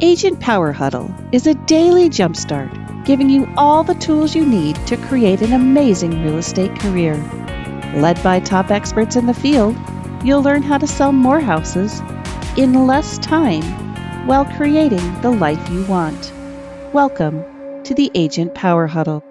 Agent Power Huddle is a daily jumpstart giving you all the tools you need to create an amazing real estate career. Led by top experts in the field, you'll learn how to sell more houses in less time while creating the life you want. Welcome to the Agent Power Huddle.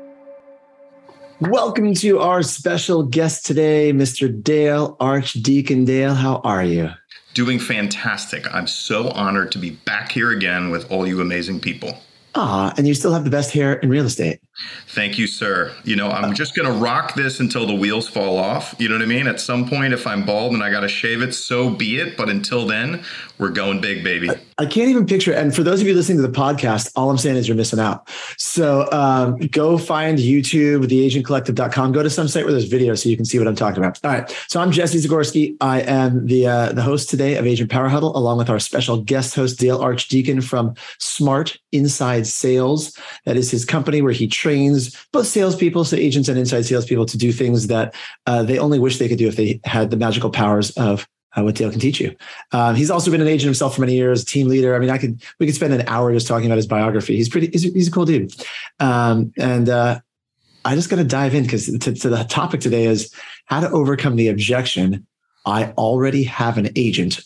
Welcome to our special guest today, Mr. Dale Archdekin Dale. How are you? Doing fantastic. I'm so honored to be back here again with all you amazing people. Ah, and you still have the best hair in real estate. Thank you, sir. You know, I'm just going to rock this until the wheels fall off. You know what I mean? At some point, if I'm bald and I got to shave it, so be it. But until then, we're going big, baby. I, can't even picture it. And for those of you listening to the podcast, all I'm saying is you're missing out. So um, go find YouTube, theagentcollective.com. Go to some site where there's video so you can see what I'm talking about. All right. So I'm Jesse Zagorski. I am the uh, the host today of Agent Power Huddle, along with our special guest host, Dale Archdekin from Smart Inside Sales. That is his company where he trains both salespeople, so agents and inside salespeople, to do things that uh, they only wish they could do if they had the magical powers of uh, what Dale can teach you. Um, he's also been an agent himself for many years, team leader. I mean, I could we could spend an hour just talking about his biography. He's pretty. He's, he's a cool dude, um, and uh, I just got to dive in because to, to the topic today is how to overcome the objection. I already have an agent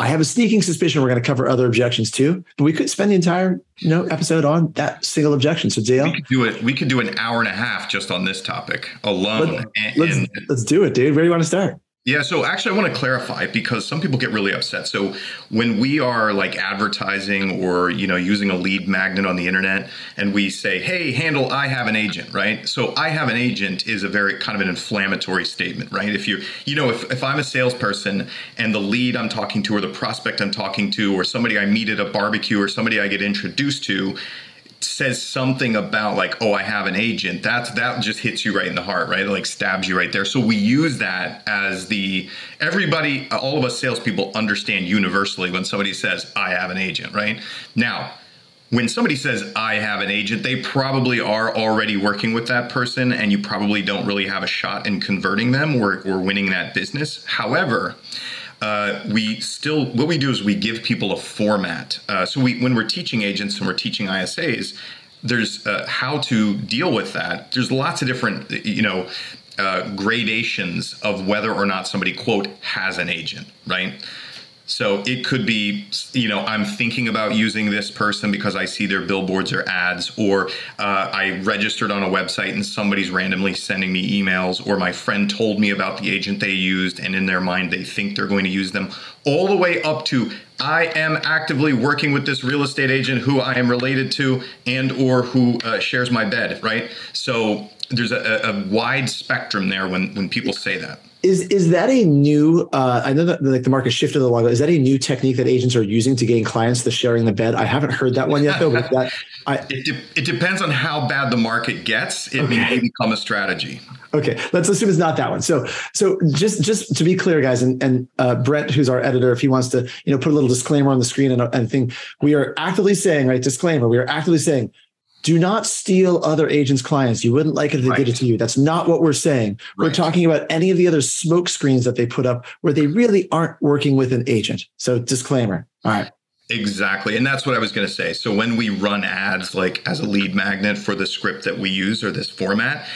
I have a sneaking suspicion we're going to cover other objections too, but we could spend the entire you know episode on that single objection. So Dale, we could do it. We could do an hour and a half just on this topic alone. Let, and, let's, let's do it, dude. Where do you want to start? Yeah, so actually, I want to clarify because some people get really upset. So when we are like advertising or you know using a lead magnet on the internet, and we say, "Hey, handle, I have an agent," right? So I have an agent is a very kind of an inflammatory statement, right? If you you know if if I'm a salesperson and the lead I'm talking to or the prospect I'm talking to or somebody I meet at a barbecue or somebody I get introduced to says something about like oh i have an agent that's that just hits you right in the heart right? It like stabs you right there. So we use that as the everybody all of us salespeople understand universally when somebody says i have an agent right? Now when somebody says i have an agent they probably are already working with that person and you probably don't really have a shot in converting them or, or winning that business. However uh, we still what we do is we give people a format. Uh, so we when we're teaching agents and we're teaching ISAs, there's uh, how to deal with that. There's lots of different you know uh, gradations of whether or not somebody quote has an agent, right? So it could be, you know, I'm thinking about using this person because I see their billboards or ads, or uh, I registered on a website and somebody's randomly sending me emails, or my friend told me about the agent they used, and in their mind they think they're going to use them, all the way up to I am actively working with this real estate agent who I am related to and or who uh, shares my bed, right? So there's a, a wide spectrum there when when people say that. Is is that a new? Uh, I know that like the market shifted a while ago. Is that a new technique that agents are using to gain clients? The sharing the bed. I haven't heard that one yet though. But that I, it, de- it depends on how bad the market gets. It okay. may become a strategy. Okay, let's assume it's not that one. So, so just just to be clear, guys, and and uh, Brett, who's our editor, if he wants to, you know, put a little disclaimer on the screen and and thing, we are actively saying, right, disclaimer, we are actively saying do not steal other agents' clients. You wouldn't like it if they right. did it to you. That's not what we're saying. Right. We're talking about any of the other smoke screens that they put up where they really aren't working with an agent. So, disclaimer. All right. Exactly. And that's what I was going to say. So when we run ads like as a lead magnet for the script that we use or this format,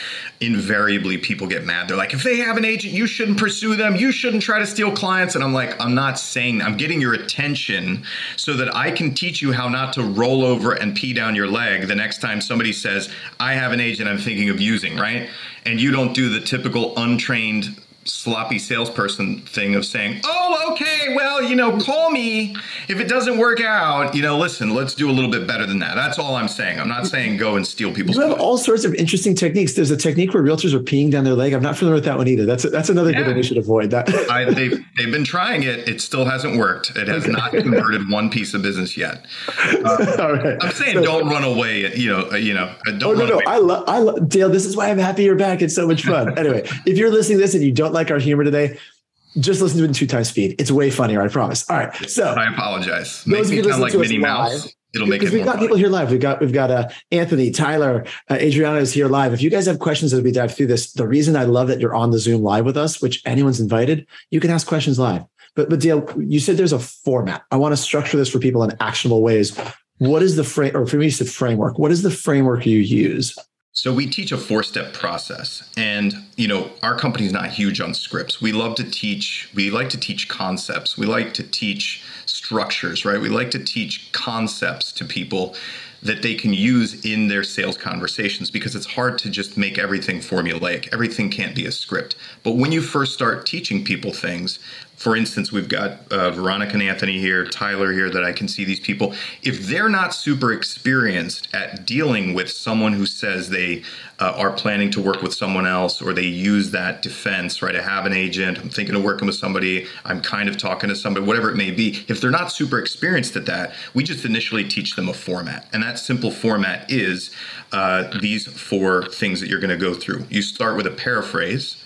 invariably people get mad. They're like, if they have an agent, you shouldn't pursue them. You shouldn't try to steal clients. And I'm like, I'm not saying I'm getting your attention so that I can teach you how not to roll over and pee down your leg the next time somebody says, I have an agent I'm thinking of using, right? And you don't do the typical untrained sloppy salesperson thing of saying, "Oh, okay, well, you know, call me if it doesn't work out. You know, listen, let's do a little bit better than that." That's all I'm saying. I'm not saying go and steal people's. You have all sorts of interesting techniques. There's a technique where realtors are peeing down their leg. I'm not familiar with that one either. That's that's another yeah. good one we should avoid. That I, they've they've been trying it. It still hasn't worked. It has okay. not converted one piece of business yet. Uh, all right. I'm saying so, don't run away. You know, uh, you know. Uh, don't. Oh no, no. Away. I love I love Dale. This is why I'm happy you're back. It's so much fun. anyway, if you're listening to this and you don't like our humor today, just listen to it in two times speed. It's way funnier, I promise. All right. So I apologize. Makes me sound like Minnie Mouse. Live, It'll make because it we've got fun. people here live. We've got we've got uh, Anthony, Tyler, uh, Adriana is here live. If you guys have questions as we dive through this, the reason I love that you're on the Zoom live with us, which anyone's invited, you can ask questions live. But but Dale, you said there's a format. I want to structure this for people in actionable ways. what is the frame, or for me, it's the framework. What is the framework you use? So we teach a four-step process and you know our company's not huge on scripts. We love to teach we like to teach concepts. We like to teach structures, right? We like to teach concepts to people that they can use in their sales conversations because it's hard to just make everything formulaic. Everything can't be a script. But when you first start teaching people things, for instance, we've got uh, Veronica and Anthony here, Tyler here, that I can see these people. If they're not super experienced at dealing with someone who says they uh, are planning to work with someone else or they use that defense, right? I have an agent, I'm thinking of working with somebody, I'm kind of talking to somebody, whatever it may be. If they're not super experienced at that, we just initially teach them a format. And that simple format is uh, these four things that you're going to go through. You start with a paraphrase,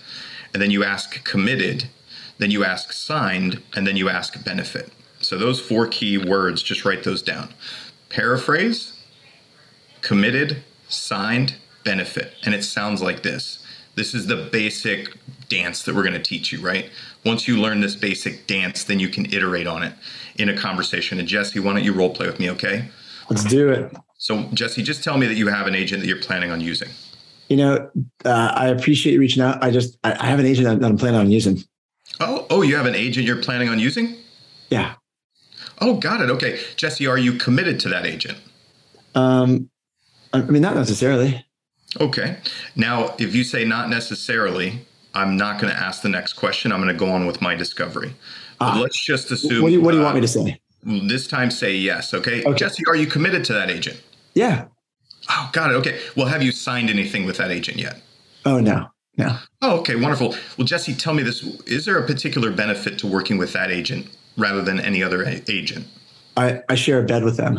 and then you ask committed then you ask signed, and then you ask benefit. So those four key words, just write those down. Paraphrase, committed, signed, benefit. And it sounds like this. This is the basic dance that we're going to teach you, right? Once you learn this basic dance, then you can iterate on it in a conversation. And Jesse, why don't you role play with me, okay? Let's do it. So, Jesse, just tell me that you have an agent that you're planning on using. You know, uh, I appreciate you reaching out. I just, I, I have an agent that I'm planning on using. Oh, oh, you have an agent you're planning on using? Yeah. Oh, got it. Okay, Jesse, are you committed to that agent? Um, I mean, not necessarily. Okay. Now, if you say not necessarily, I'm not going to ask the next question. I'm going to go on with my discovery. Ah, let's just assume. What do, you, what do you uh, want me to say? This time, say yes. Okay? okay. Jesse, are you committed to that agent? Yeah. Oh, got it. Okay. Well, have you signed anything with that agent yet? Oh no. Yeah. Oh, okay, wonderful. Well, Jesse, tell me this: Is there a particular benefit to working with that agent rather than any other a- agent? I, I share a bed with them.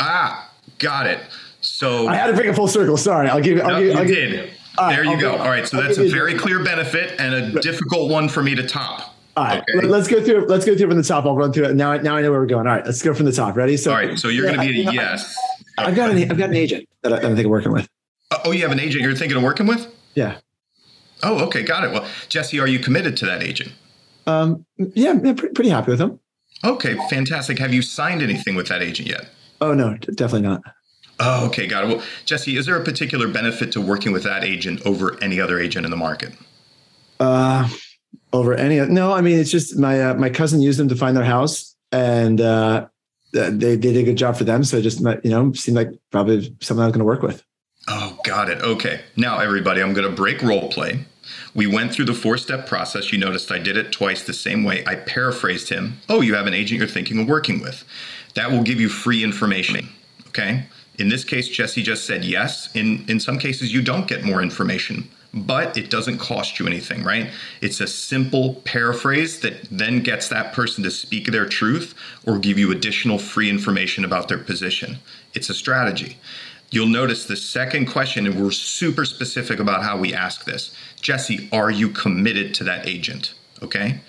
Ah, got it. So I had to bring it full circle. Sorry, I'll give you. I'll no, give, you I'll did. Give, there you go. All right, so I'll that's a very clear benefit and a difficult one for me to top. All right, okay. let's go through. Let's go through from the top. I'll run through it now. Now I know where we're going. All right, let's go from the top. Ready? So, all right. So you're yeah, going to be a yes. I've got an. I've got an agent that, I, that I'm thinking of working with. Oh, you have an agent you're thinking of working with? Yeah. Oh, okay, got it. Well, Jesse, are you committed to that agent? Um, yeah, yeah pretty happy with him. Okay, fantastic. Have you signed anything with that agent yet? Oh no, definitely not. Oh, okay, got it. Well, Jesse, is there a particular benefit to working with that agent over any other agent in the market? Uh, over any no, I mean it's just my uh, my cousin used them to find their house, and uh, they they did a good job for them. So it just you know seemed like probably someone I was going to work with. Oh, got it. Okay. Now, everybody, I'm going to break role play. We went through the four step process. You noticed I did it twice the same way. I paraphrased him. Oh, you have an agent you're thinking of working with. That will give you free information. Okay. In this case, Jesse just said yes. In, in some cases, you don't get more information, but it doesn't cost you anything, right? It's a simple paraphrase that then gets that person to speak their truth or give you additional free information about their position. It's a strategy. You'll notice the second question, and we're super specific about how we ask this. Jesse, are you committed to that agent? Okay?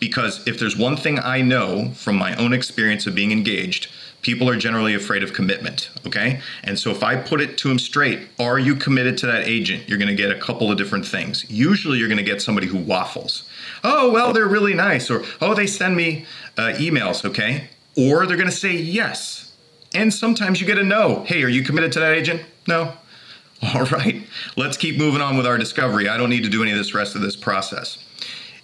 Because if there's one thing I know from my own experience of being engaged, people are generally afraid of commitment. Okay. And so if I put it to them straight, are you committed to that agent? You're going to get a couple of different things. Usually you're going to get somebody who waffles. Oh, well, they're really nice. Or, oh, they send me uh, emails. Okay. Or they're going to say yes. And sometimes you get a no. Hey, are you committed to that agent? No. All right, let's keep moving on with our discovery. I don't need to do any of this rest of this process.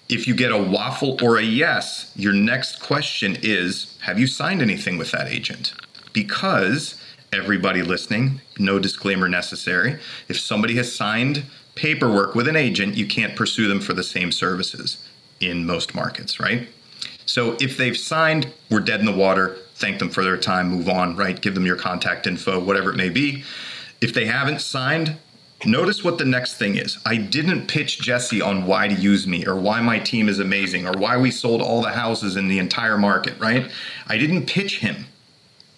If you get a waffle or a yes, your next question is Have you signed anything with that agent? Because everybody listening, no disclaimer necessary. If somebody has signed paperwork with an agent, you can't pursue them for the same services in most markets, right? So if they've signed, we're dead in the water thank them for their time, move on, right? Give them your contact info, whatever it may be. If they haven't signed, notice what the next thing is. I didn't pitch Jesse on why to use me or why my team is amazing or why we sold all the houses in the entire market, right? I didn't pitch him.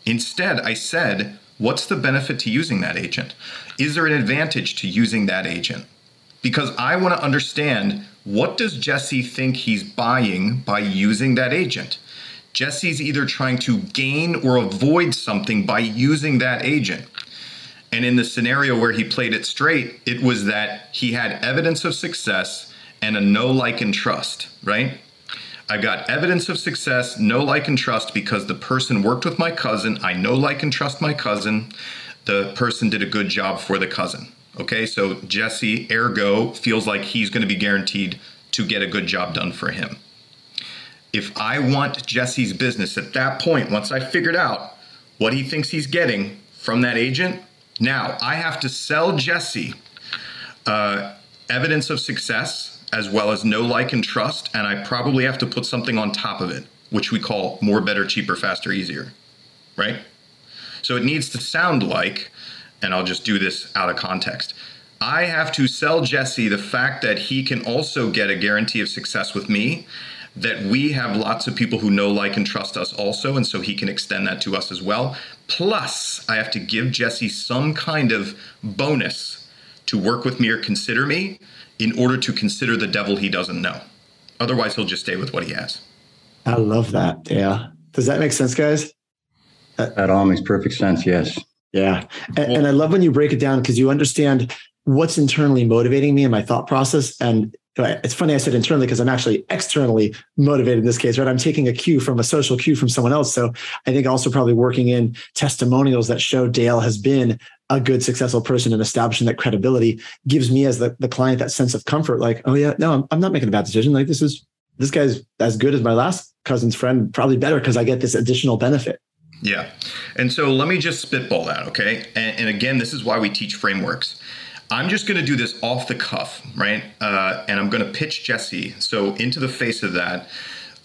Instead, I said, what's the benefit to using that agent? Is there an advantage to using that agent? Because I want to understand what does Jesse think he's buying by using that agent? Jesse's either trying to gain or avoid something by using that agent. And in the scenario where he played it straight, it was that he had evidence of success and a know like, and trust, right? I've got evidence of success, know like, and trust because the person worked with my cousin. I know, like, and trust my cousin. The person did a good job for the cousin. Okay, so Jesse, ergo, feels like he's going to be guaranteed to get a good job done for him. If I want Jesse's business at that point, once I figured out what he thinks he's getting from that agent, now I have to sell Jesse uh, evidence of success as well as know like, and trust. And I probably have to put something on top of it, which we call more, better, cheaper, faster, easier. Right? So it needs to sound like, and I'll just do this out of context. I have to sell Jesse the fact that he can also get a guarantee of success with me, that we have lots of people who know, like, and trust us also, and so he can extend that to us as well. Plus, I have to give Jesse some kind of bonus to work with me or consider me in order to consider the devil he doesn't know. Otherwise, he'll just stay with what he has. I love that. Yeah. Does that make sense, guys? Uh, that all makes perfect sense. Yes. Yeah. And, and I love when you break it down because you understand what's internally motivating me in my thought process. And it's funny I said internally because I'm actually externally motivated in this case, right? I'm taking a cue from a social cue from someone else. So I think also probably working in testimonials that show Dale has been a good, successful person and establishing that credibility gives me as the, the client that sense of comfort. Like, oh yeah, no, I'm, I'm not making a bad decision. Like this is, this guy's as good as my last cousin's friend, probably better because I get this additional benefit. Yeah. And so let me just spitball that, okay? And, and again, this is why we teach frameworks. I'm just going to do this off the cuff, right? Uh, and I'm going to pitch Jesse. So, into the face of that,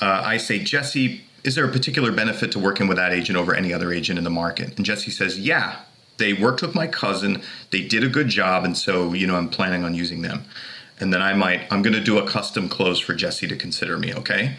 uh, I say, Jesse, is there a particular benefit to working with that agent over any other agent in the market? And Jesse says, Yeah, they worked with my cousin. They did a good job. And so, you know, I'm planning on using them. And then I might, I'm going to do a custom close for Jesse to consider me, okay?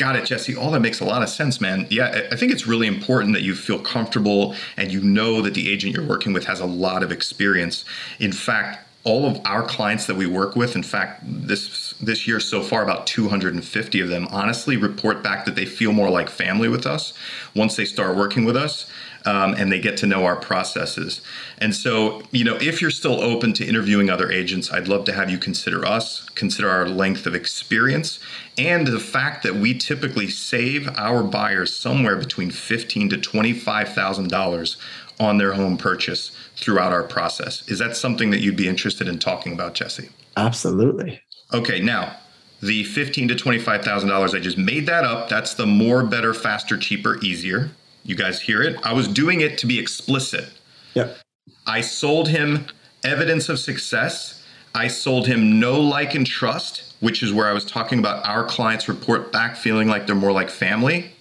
Got it, Jesse. All that makes a lot of sense, man. Yeah, I think it's really important that you feel comfortable and you know that the agent you're working with has a lot of experience. In fact, all of our clients that we work with, in fact, this this year so far, about 250 of them honestly report back that they feel more like family with us once they start working with us um, and they get to know our processes. And so, you know, if you're still open to interviewing other agents, I'd love to have you consider us, consider our length of experience, and the fact that we typically save our buyers somewhere between fifteen to twenty-five thousand dollars on their home purchase throughout our process. Is that something that you'd be interested in talking about, Jesse? Absolutely. Okay, now the fifteen to twenty-five thousand dollars, I just made that up. That's the more, better, faster, cheaper, easier. You guys hear it? I was doing it to be explicit. Yep. I sold him evidence of success. I sold him know like, and trust, which is where I was talking about our clients report back feeling like they're more like family.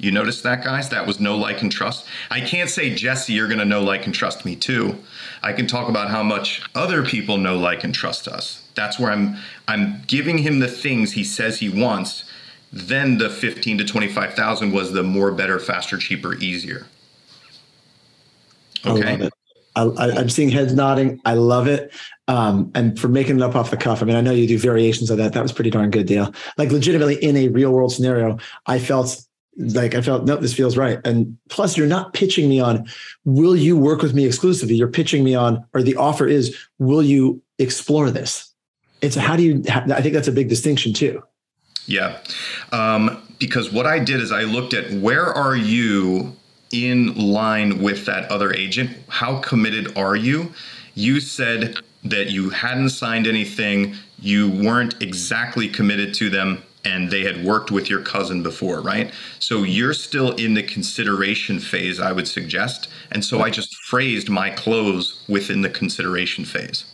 You notice that, guys? That was know like, and trust. I can't say, Jesse, you're going to know, like, and trust me too. I can talk about how much other people know, like, and trust us. That's where I'm I'm giving him the things he says he wants then the 15 to 25,000 was the more, better, faster, cheaper, easier. Okay. I love it. I, am seeing heads nodding. I love it. Um, and for making it up off the cuff, I mean, I know you do variations of that. That was pretty darn good Dale. Like legitimately in a real world scenario, I felt like I felt, no, this feels right. And plus you're not pitching me on, will you work with me exclusively? You're pitching me on, or the offer is, will you explore this? It's how do you, I think that's a big distinction too. Yeah. Um, because what I did is I looked at where are you in line with that other agent? How committed are you? You said that you hadn't signed anything, you weren't exactly committed to them, and they had worked with your cousin before, right? So you're still in the consideration phase, I would suggest. And so I just phrased my close within the consideration phase.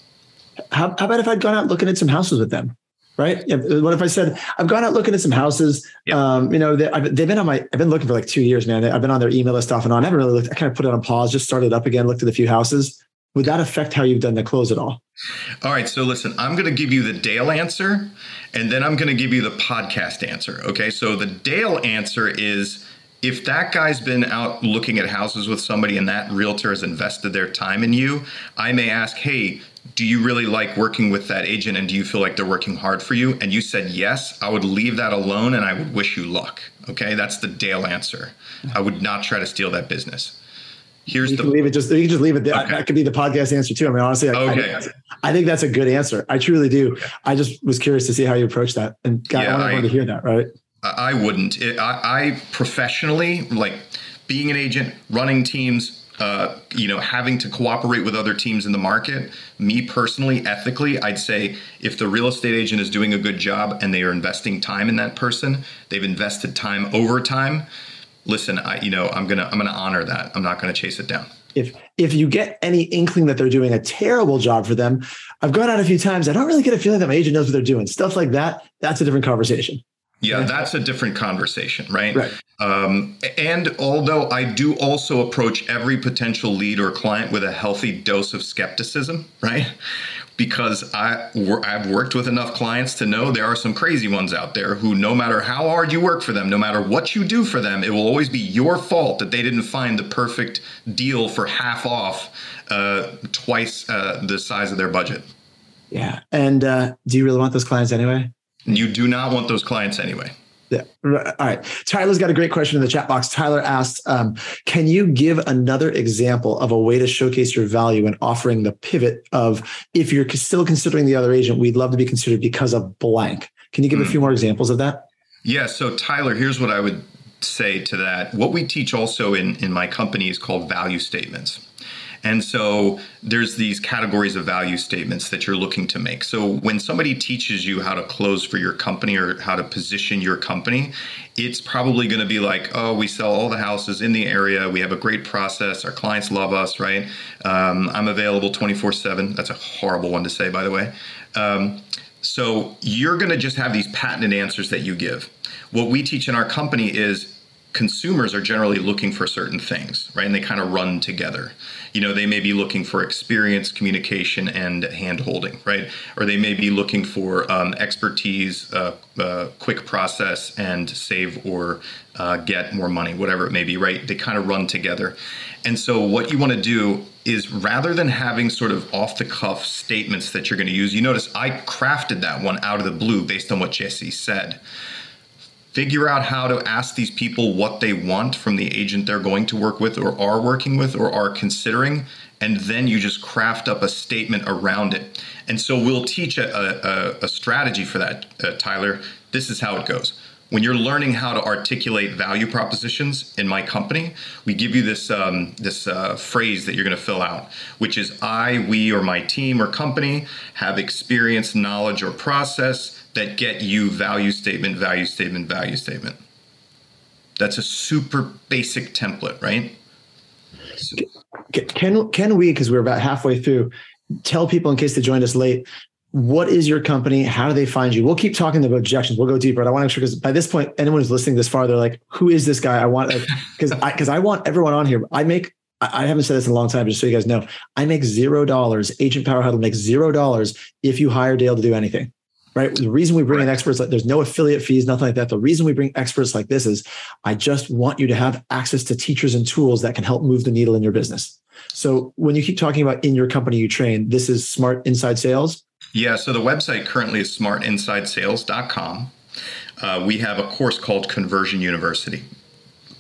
How, how about if I'd gone out looking at some houses with them? Right? What if I said I've gone out looking at some houses? Um, you know, they, have been on my. I've been looking for like two years, man. I've been on their email list off and on. I haven't really looked. I kind of put it on pause, just started up again, looked at a few houses. Would that affect how you've done the close at all? All right. So listen, I'm going to give you the Dale answer, and then I'm going to give you the podcast answer. Okay. So the Dale answer is if that guy's been out looking at houses with somebody and that realtor has invested their time in you, I may ask, hey, do you really like working with that agent and do you feel like they're working hard for you? And you said yes, I would leave that alone and I would wish you luck. Okay, that's the Dale answer. I would not try to steal that business. Here's you the can leave it just you can just leave it there. Okay. That could be the podcast answer too. I mean, honestly, I, okay. I, I think that's a good answer. I truly do. Okay. I just was curious to see how you approach that, and God, yeah, I to hear that. Right. I wouldn't. It, I, I professionally like being an agent, running teams, uh, you know, having to cooperate with other teams in the market. Me personally, ethically, I'd say if the real estate agent is doing a good job and they are investing time in that person, they've invested time over time. Listen, I, you know, I'm gonna I'm gonna honor that. I'm not gonna chase it down. If if you get any inkling that they're doing a terrible job for them, I've gone out a few times. I don't really get a feeling that my agent knows what they're doing. Stuff like that. That's a different conversation. Yeah, that's a different conversation, right? Right. Um, and although I do also approach every potential lead or client with a healthy dose of skepticism, right? Because I, I've worked with enough clients to know there are some crazy ones out there who, no matter how hard you work for them, no matter what you do for them, it will always be your fault that they didn't find the perfect deal for half off, uh, twice uh, the size of their budget. Yeah. And uh, do you really want those clients anyway? You do not want those clients anyway. Yeah. All right. Tyler's got a great question in the chat box. Tyler asked, um, "Can you give another example of a way to showcase your value in offering the pivot of if you're still considering the other agent, we'd love to be considered because of blank." Can you give mm. a few more examples of that? Yeah. So Tyler, here's what I would say to that. What we teach also in in my company is called value statements. And so there's these categories of value statements that you're looking to make. So when somebody teaches you how to close for your company or how to position your company, it's probably going to be like, oh, we sell all the houses in the area. We have a great process. Our clients love us, right? Um, I'm available 24 7. That's a horrible one to say, by the way. Um, so you're going to just have these patented answers that you give. What we teach in our company is consumers are generally looking for certain things, right? And they kind of run together. You know, they may be looking for experience, communication, and hand holding, right? Or they may be looking for um, expertise, uh, uh, quick process, and save or uh, get more money, whatever it may be, right? They kind of run together. And so, what you want to do is rather than having sort of off the cuff statements that you're going to use, you notice I crafted that one out of the blue based on what Jesse said figure out how to ask these people what they want from the agent they're going to work with or are working with or are considering and then you just craft up a statement around it. And so we'll teach a, a, a strategy for that uh, tyler. This is how it goes. When you're learning how to articulate value propositions in my company, we give you this um, this uh, phrase that you're going to fill out, which is I, we, or my team or company have experience, knowledge, or process that get you value statement, value statement, value statement. That's a super basic template, right? So, can can we, because we're about halfway through, tell people in case they joined us late, what is your company? How do they find you? We'll keep talking about objections. We'll go deeper. But I want to make sure because by this point, anyone who's listening this far, they're like, "Who is this guy?" I want because like, I because I want everyone on here. I make I haven't said this in a long time, just so you guys know. I make zero dollars. Agent Power Huddle makes zero dollars if you hire Dale to do anything right? The reason we bring right. in experts like there's no affiliate fees, nothing like that. The reason we bring experts like this is I just want you to have access to teachers and tools that can help move the needle in your business. So when you keep talking about in your company you train, this is Smart Inside Sales. Yeah. So the website currently is smartinsidesales.com. Uh, we have a course called Conversion University.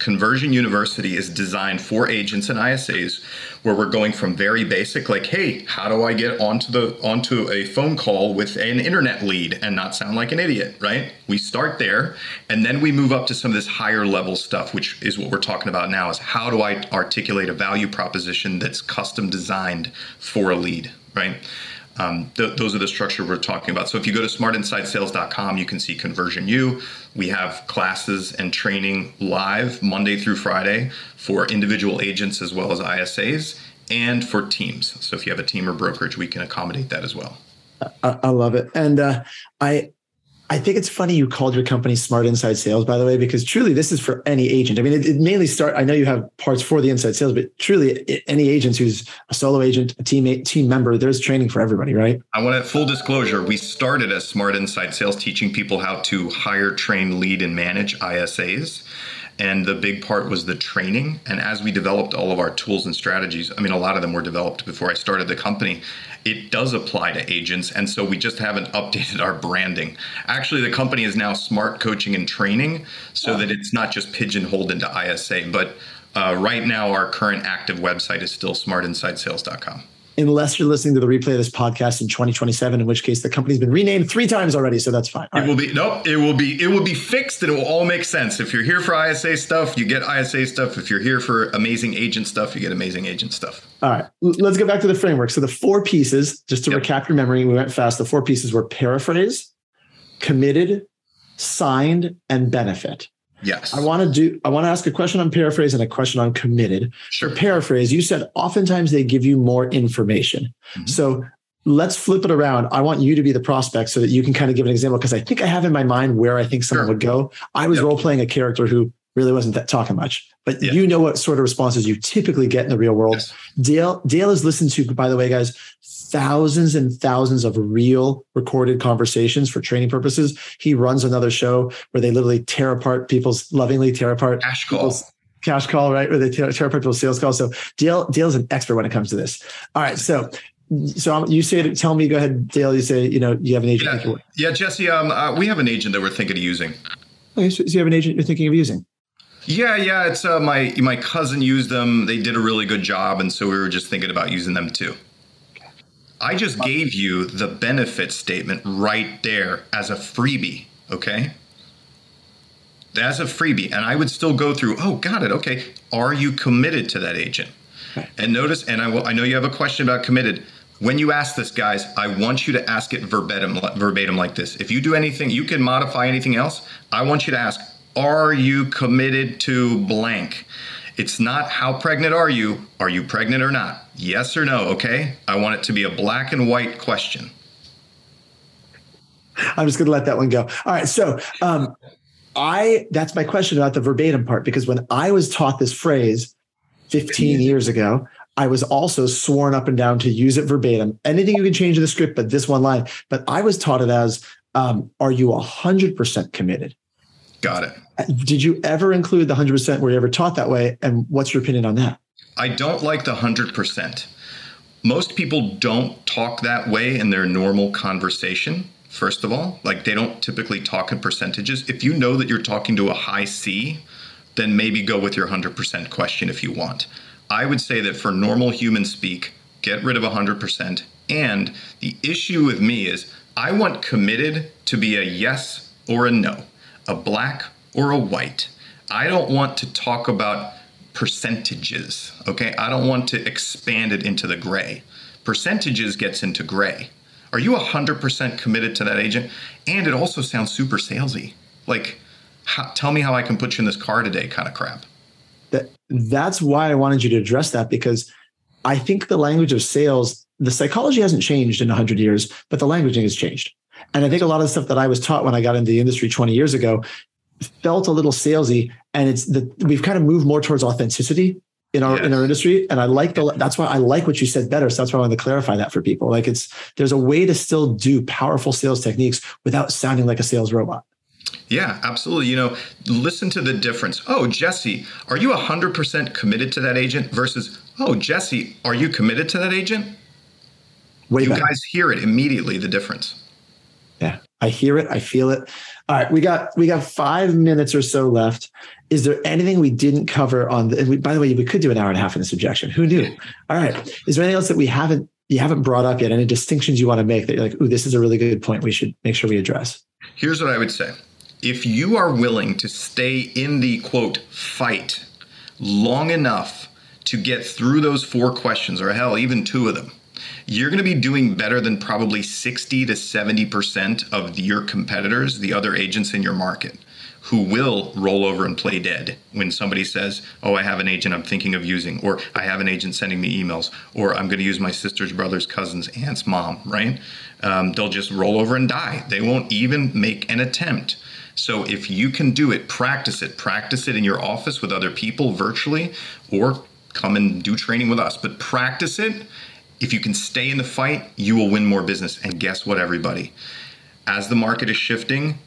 Conversion University is designed for agents and ISAs where we're going from very basic like hey how do I get onto the onto a phone call with an internet lead and not sound like an idiot right? We start there and then we move up to some of this higher level stuff which is what we're talking about now is how do I articulate a value proposition that's custom designed for a lead right um, th- those are the structure we're talking about. So if you go to smartinsidesales.com, you can see Conversion U. We have classes and training live Monday through Friday for individual agents as well as ISAs and for teams. So if you have a team or brokerage, we can accommodate that as well. I, I love it. And uh, I I think it's funny you called your company Smart Inside Sales, by the way, because truly this is for any agent. I mean, it, it, mainly start. I know you have parts for the inside sales, but truly any agent who's a solo agent, a team team member, there's training for everybody, right? I want to full disclosure. We started as Smart Inside Sales, teaching people how to hire, train, lead, and manage ISAs. And the big part was the training. And as we developed all of our tools and strategies, I mean, a lot of them were developed before I started the company. It does apply to agents. And so we just haven't updated our branding. Actually, the company is now Smart Coaching and Training so that it's not just pigeonholed into ISA. But uh, right now, our current active website is still smartinsidesales.com. unless you're listening to the replay of this podcast in 2027, in which case the company's been renamed three times already. So that's fine. All it right. will be nope. It will be it will be fixed. And it will all make sense. If you're here for ISA stuff, you get ISA stuff. If you're here for amazing agent stuff, you get amazing agent stuff. All right. Let's go back to the framework. So the four pieces, just to yep. recap your memory, we went fast. The four pieces were paraphrase, committed, signed, and benefit. Yes. I want to do I want to ask a question on paraphrase and a question on committed. Sure. For paraphrase, you said oftentimes they give you more information. Mm-hmm. So let's flip it around. I want you to be the prospect so that you can kind of give an example because I think I have in my mind where I think someone sure. would go. I was yep. role playing a character who really wasn't that talking much, but you know what sort of responses you typically get in the real world. Yes. Dale Dale is listened to, by the way, guys, thousands and thousands of real recorded conversations for training purposes. He runs another show where they literally tear apart people's lovingly tear apart cash calls. Cash call, right? Where they tear, tear apart people's sales calls. So Dale, Dale's an expert when it comes to this. All right. So so you say tell me go ahead dale you say you know you have an agent yeah, yeah jesse um, uh, we have an agent that we're thinking of using okay so you have an agent you're thinking of using yeah yeah it's uh, my my cousin used them they did a really good job and so we were just thinking about using them too I just gave you the benefit statement right there as a freebie, okay? As a freebie. And I would still go through, oh, got it. Okay. Are you committed to that agent? And notice, and I, will, I know you have a question about committed. When you ask this, guys, I want you to ask it verbatim, verbatim like this. If you do anything, you can modify anything else. I want you to ask, are you committed to blank? It's not how pregnant are you? Are you pregnant or not? Yes or no, okay? I want it to be a black and white question. I'm just going to let that one go. All right. So, um, I that's my question about the verbatim part because when I was taught this phrase 15 years ago, I was also sworn up and down to use it verbatim. Anything you can change in the script, but this one line. But I was taught it as, um, "Are you 100% committed?" Got it. Did you ever include the 100%? Were you ever taught that way? And what's your opinion on that? I don't like the 100%. Most people don't talk that way in their normal conversation, first of all. Like they don't typically talk in percentages. If you know that you're talking to a high C, then maybe go with your 100% question if you want. I would say that for normal human speak, get rid of 100%. And the issue with me is I want committed to be a yes or a no, a black or a white. I don't want to talk about percentages. Okay. I don't want to expand it into the gray. Percentages gets into gray. Are you 100% committed to that agent? And it also sounds super salesy. Like, how, tell me how I can put you in this car today kind of crap. That, that's why I wanted you to address that because I think the language of sales, the psychology hasn't changed in 100 years, but the languaging has changed. And I think a lot of the stuff that I was taught when I got into the industry 20 years ago felt a little salesy and it's that we've kind of moved more towards authenticity in our yes. in our industry and i like the that's why i like what you said better so that's why i wanted to clarify that for people like it's there's a way to still do powerful sales techniques without sounding like a sales robot yeah, absolutely. You know, listen to the difference. Oh, Jesse, are you 100% committed to that agent versus, oh, Jesse, are you committed to that agent? Way you better. guys hear it immediately, the difference. Yeah, I hear it. I feel it. All right, we got we got five minutes or so left. Is there anything we didn't cover on the? We, by the way, we could do an hour and a half in this objection. Who knew? All right. Is there anything else that we haven't you haven't brought up yet? Any distinctions you want to make that you're like, ooh, this is a really good point. We should make sure we address. Here's what I would say: If you are willing to stay in the quote fight long enough to get through those four questions, or hell, even two of them you're going to be doing better than probably 60 to 70% of your competitors, the other agents in your market, who will roll over and play dead when somebody says, Oh, I have an agent I'm thinking of using, or I have an agent sending me emails, or I'm going to use my sister's brother's cousin's aunt's mom, right? Um, they'll just roll over and die. They won't even make an attempt. So if you can do it, practice it. Practice it in your office with other people virtually, or come and do training with us. But practice it if you can stay in the fight, you will win more business. And guess what, everybody? As the market is shifting,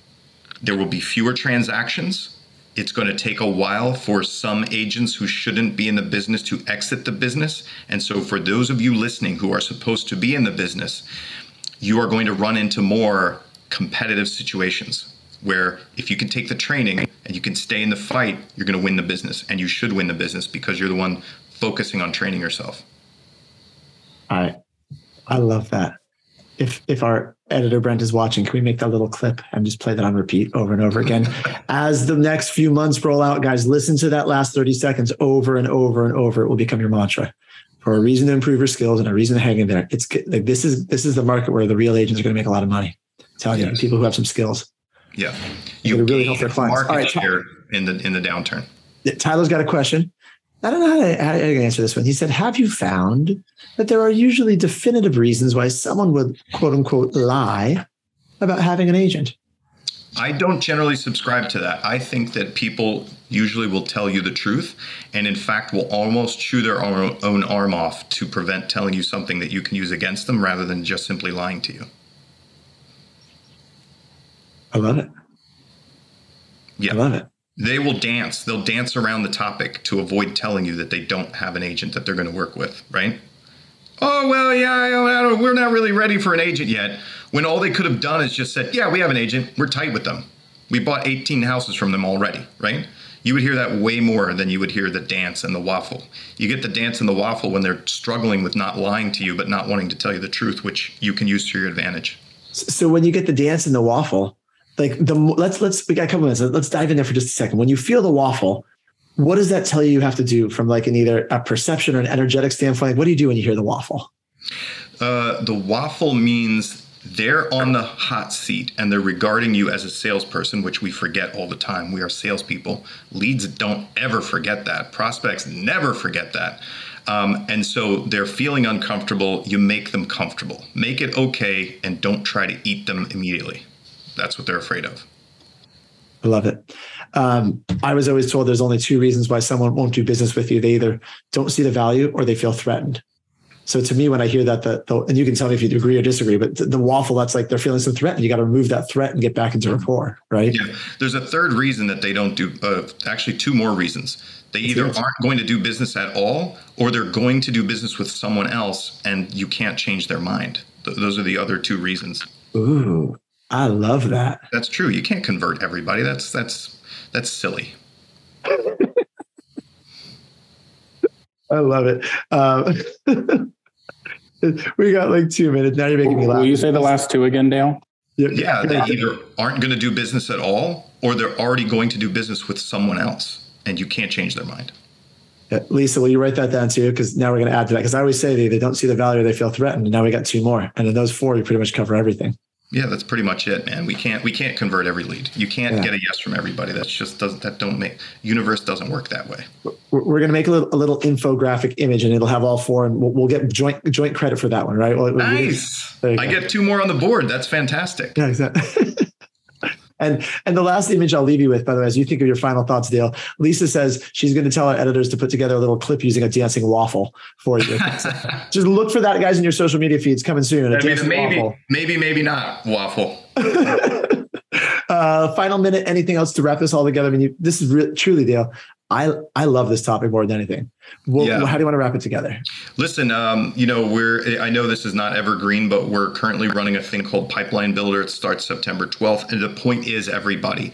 there will be fewer transactions. It's going to take a while for some agents who shouldn't be in the business to exit the business. And so, for those of you listening who are supposed to be in the business, you are going to run into more competitive situations where if you can take the training and you can stay in the fight, you're going to win the business. And you should win the business because you're the one focusing on training yourself. I I love that. If if our editor Brent is watching, can we make that little clip and just play that on repeat over and over again? As the next few months roll out, guys, listen to that last 30 seconds over and over and over. It will become your mantra for a reason to improve your skills and a reason to hang in there. It's like this is this is the market where the real agents are going to make a lot of money. I'm telling yes. you, people who have some skills. Yeah, you really help their clients. All right, in the in the downturn. Tyler's got a question. I don't know how to, how to answer this one. He said, Have you found that there are usually definitive reasons why someone would quote unquote lie about having an agent? I don't generally subscribe to that. I think that people usually will tell you the truth and, in fact, will almost chew their own, own arm off to prevent telling you something that you can use against them rather than just simply lying to you. I love it. Yeah. I love it they will dance. They'll dance around the topic to avoid telling you that they don't have an agent that they're going to work with, right? Oh, well, yeah, we're not really ready for an agent yet. When all they could have done is just said, yeah, we have an agent. We're tight with them. We bought 18 houses from them already, right? You would hear that way more than you would hear the dance and the waffle. You get the dance and the waffle when they're struggling with not lying to you, but not wanting to tell you the truth, which you can use to your advantage. So when you get the dance and the waffle, like the let's let's we got a couple minutes. Let's dive in there for just a second. When you feel the waffle, what does that tell you you have to do from like an either a perception or an energetic standpoint? Like what do you do when you hear the waffle? Uh, the waffle means they're on the hot seat and they're regarding you as a salesperson, which we forget all the time. We are salespeople. Leads don't ever forget that. Prospects never forget that. Um, and so they're feeling uncomfortable. You make them comfortable. Make it okay and don't try to eat them immediately that's what they're afraid of. I love it. Um, I was always told there's only two reasons why someone won't do business with you. They either don't see the value or they feel threatened. So to me, when I hear that, the, the and you can tell me if you agree or disagree, but the, the waffle, that's like they're feeling some threat, and you got to remove that threat and get back into rapport, right? Yeah. There's a third reason that they don't do. Uh, actually, two more reasons. They either aren't going to do business at all, or they're going to do business with someone else, and you can't change their mind. Th- those are the other two reasons. Ooh, I love that. That's true. You can't convert everybody. That's that's that's silly. I love it. Uh, we got like two minutes. Now you're making me laugh. Will you say the last two again, Dale? Yeah, yeah they either aren't going to do business at all, or they're already going to do business with someone else, and you can't change their mind. Yeah, Lisa, will you write that down too? Because now we're going to add to that. Because I always say they, they don't see the value, they feel threatened. And now we got two more, and in those four, you pretty much cover everything. Yeah, that's pretty much it, man. We can't we can't convert every lead. You can't yeah. get a yes from everybody. That's just doesn't that don't make universe doesn't work that way. We're, going to make a little, a little infographic image, and it'll have all four, and we'll, we'll get joint joint credit for that one, right? Well, nice. I get two more on the board. That's fantastic. Yeah, exactly. And and the last image I'll leave you with, by the way, as you think of your final thoughts, Dale, Lisa says she's going to tell our editors to put together a little clip using a dancing waffle for you. Just look for that, guys, in your social media feeds coming soon. A I mean, maybe, waffle. maybe, maybe not waffle. uh, final minute. Anything else to wrap this all together? I mean, you, this is re- truly, Dale. I I love this topic more than anything. Well, yeah. How do you want to wrap it together? Listen, um, you know, we're I know this is not evergreen, but we're currently running a thing called Pipeline Builder. It starts September 12th, and the point is, everybody,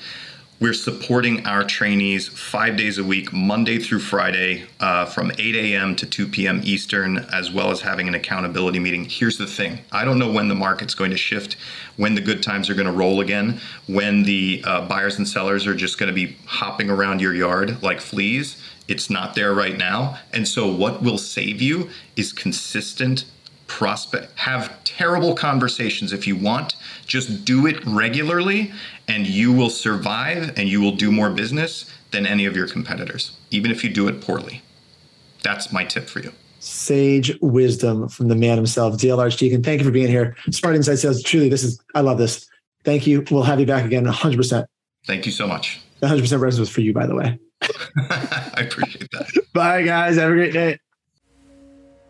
we're supporting our trainees five days a week, Monday through Friday, uh, from 8 a.m. to 2 p.m. Eastern, as well as having an accountability meeting. Here's the thing I don't know when the market's going to shift, when the good times are going to roll again, when the uh, buyers and sellers are just going to be hopping around your yard like fleas. It's not there right now. And so, what will save you is consistent prospect. Have terrible conversations if you want. Just do it regularly and you will survive and you will do more business than any of your competitors, even if you do it poorly. That's my tip for you. Sage wisdom from the man himself, Dale Archdekin. Thank you for being here. Smart Inside Sales. Truly, this is, I love this. Thank you. We'll have you back again 100%. Thank you so much. 100% residence was for you, by the way. I appreciate that. Bye, guys. Have a great day.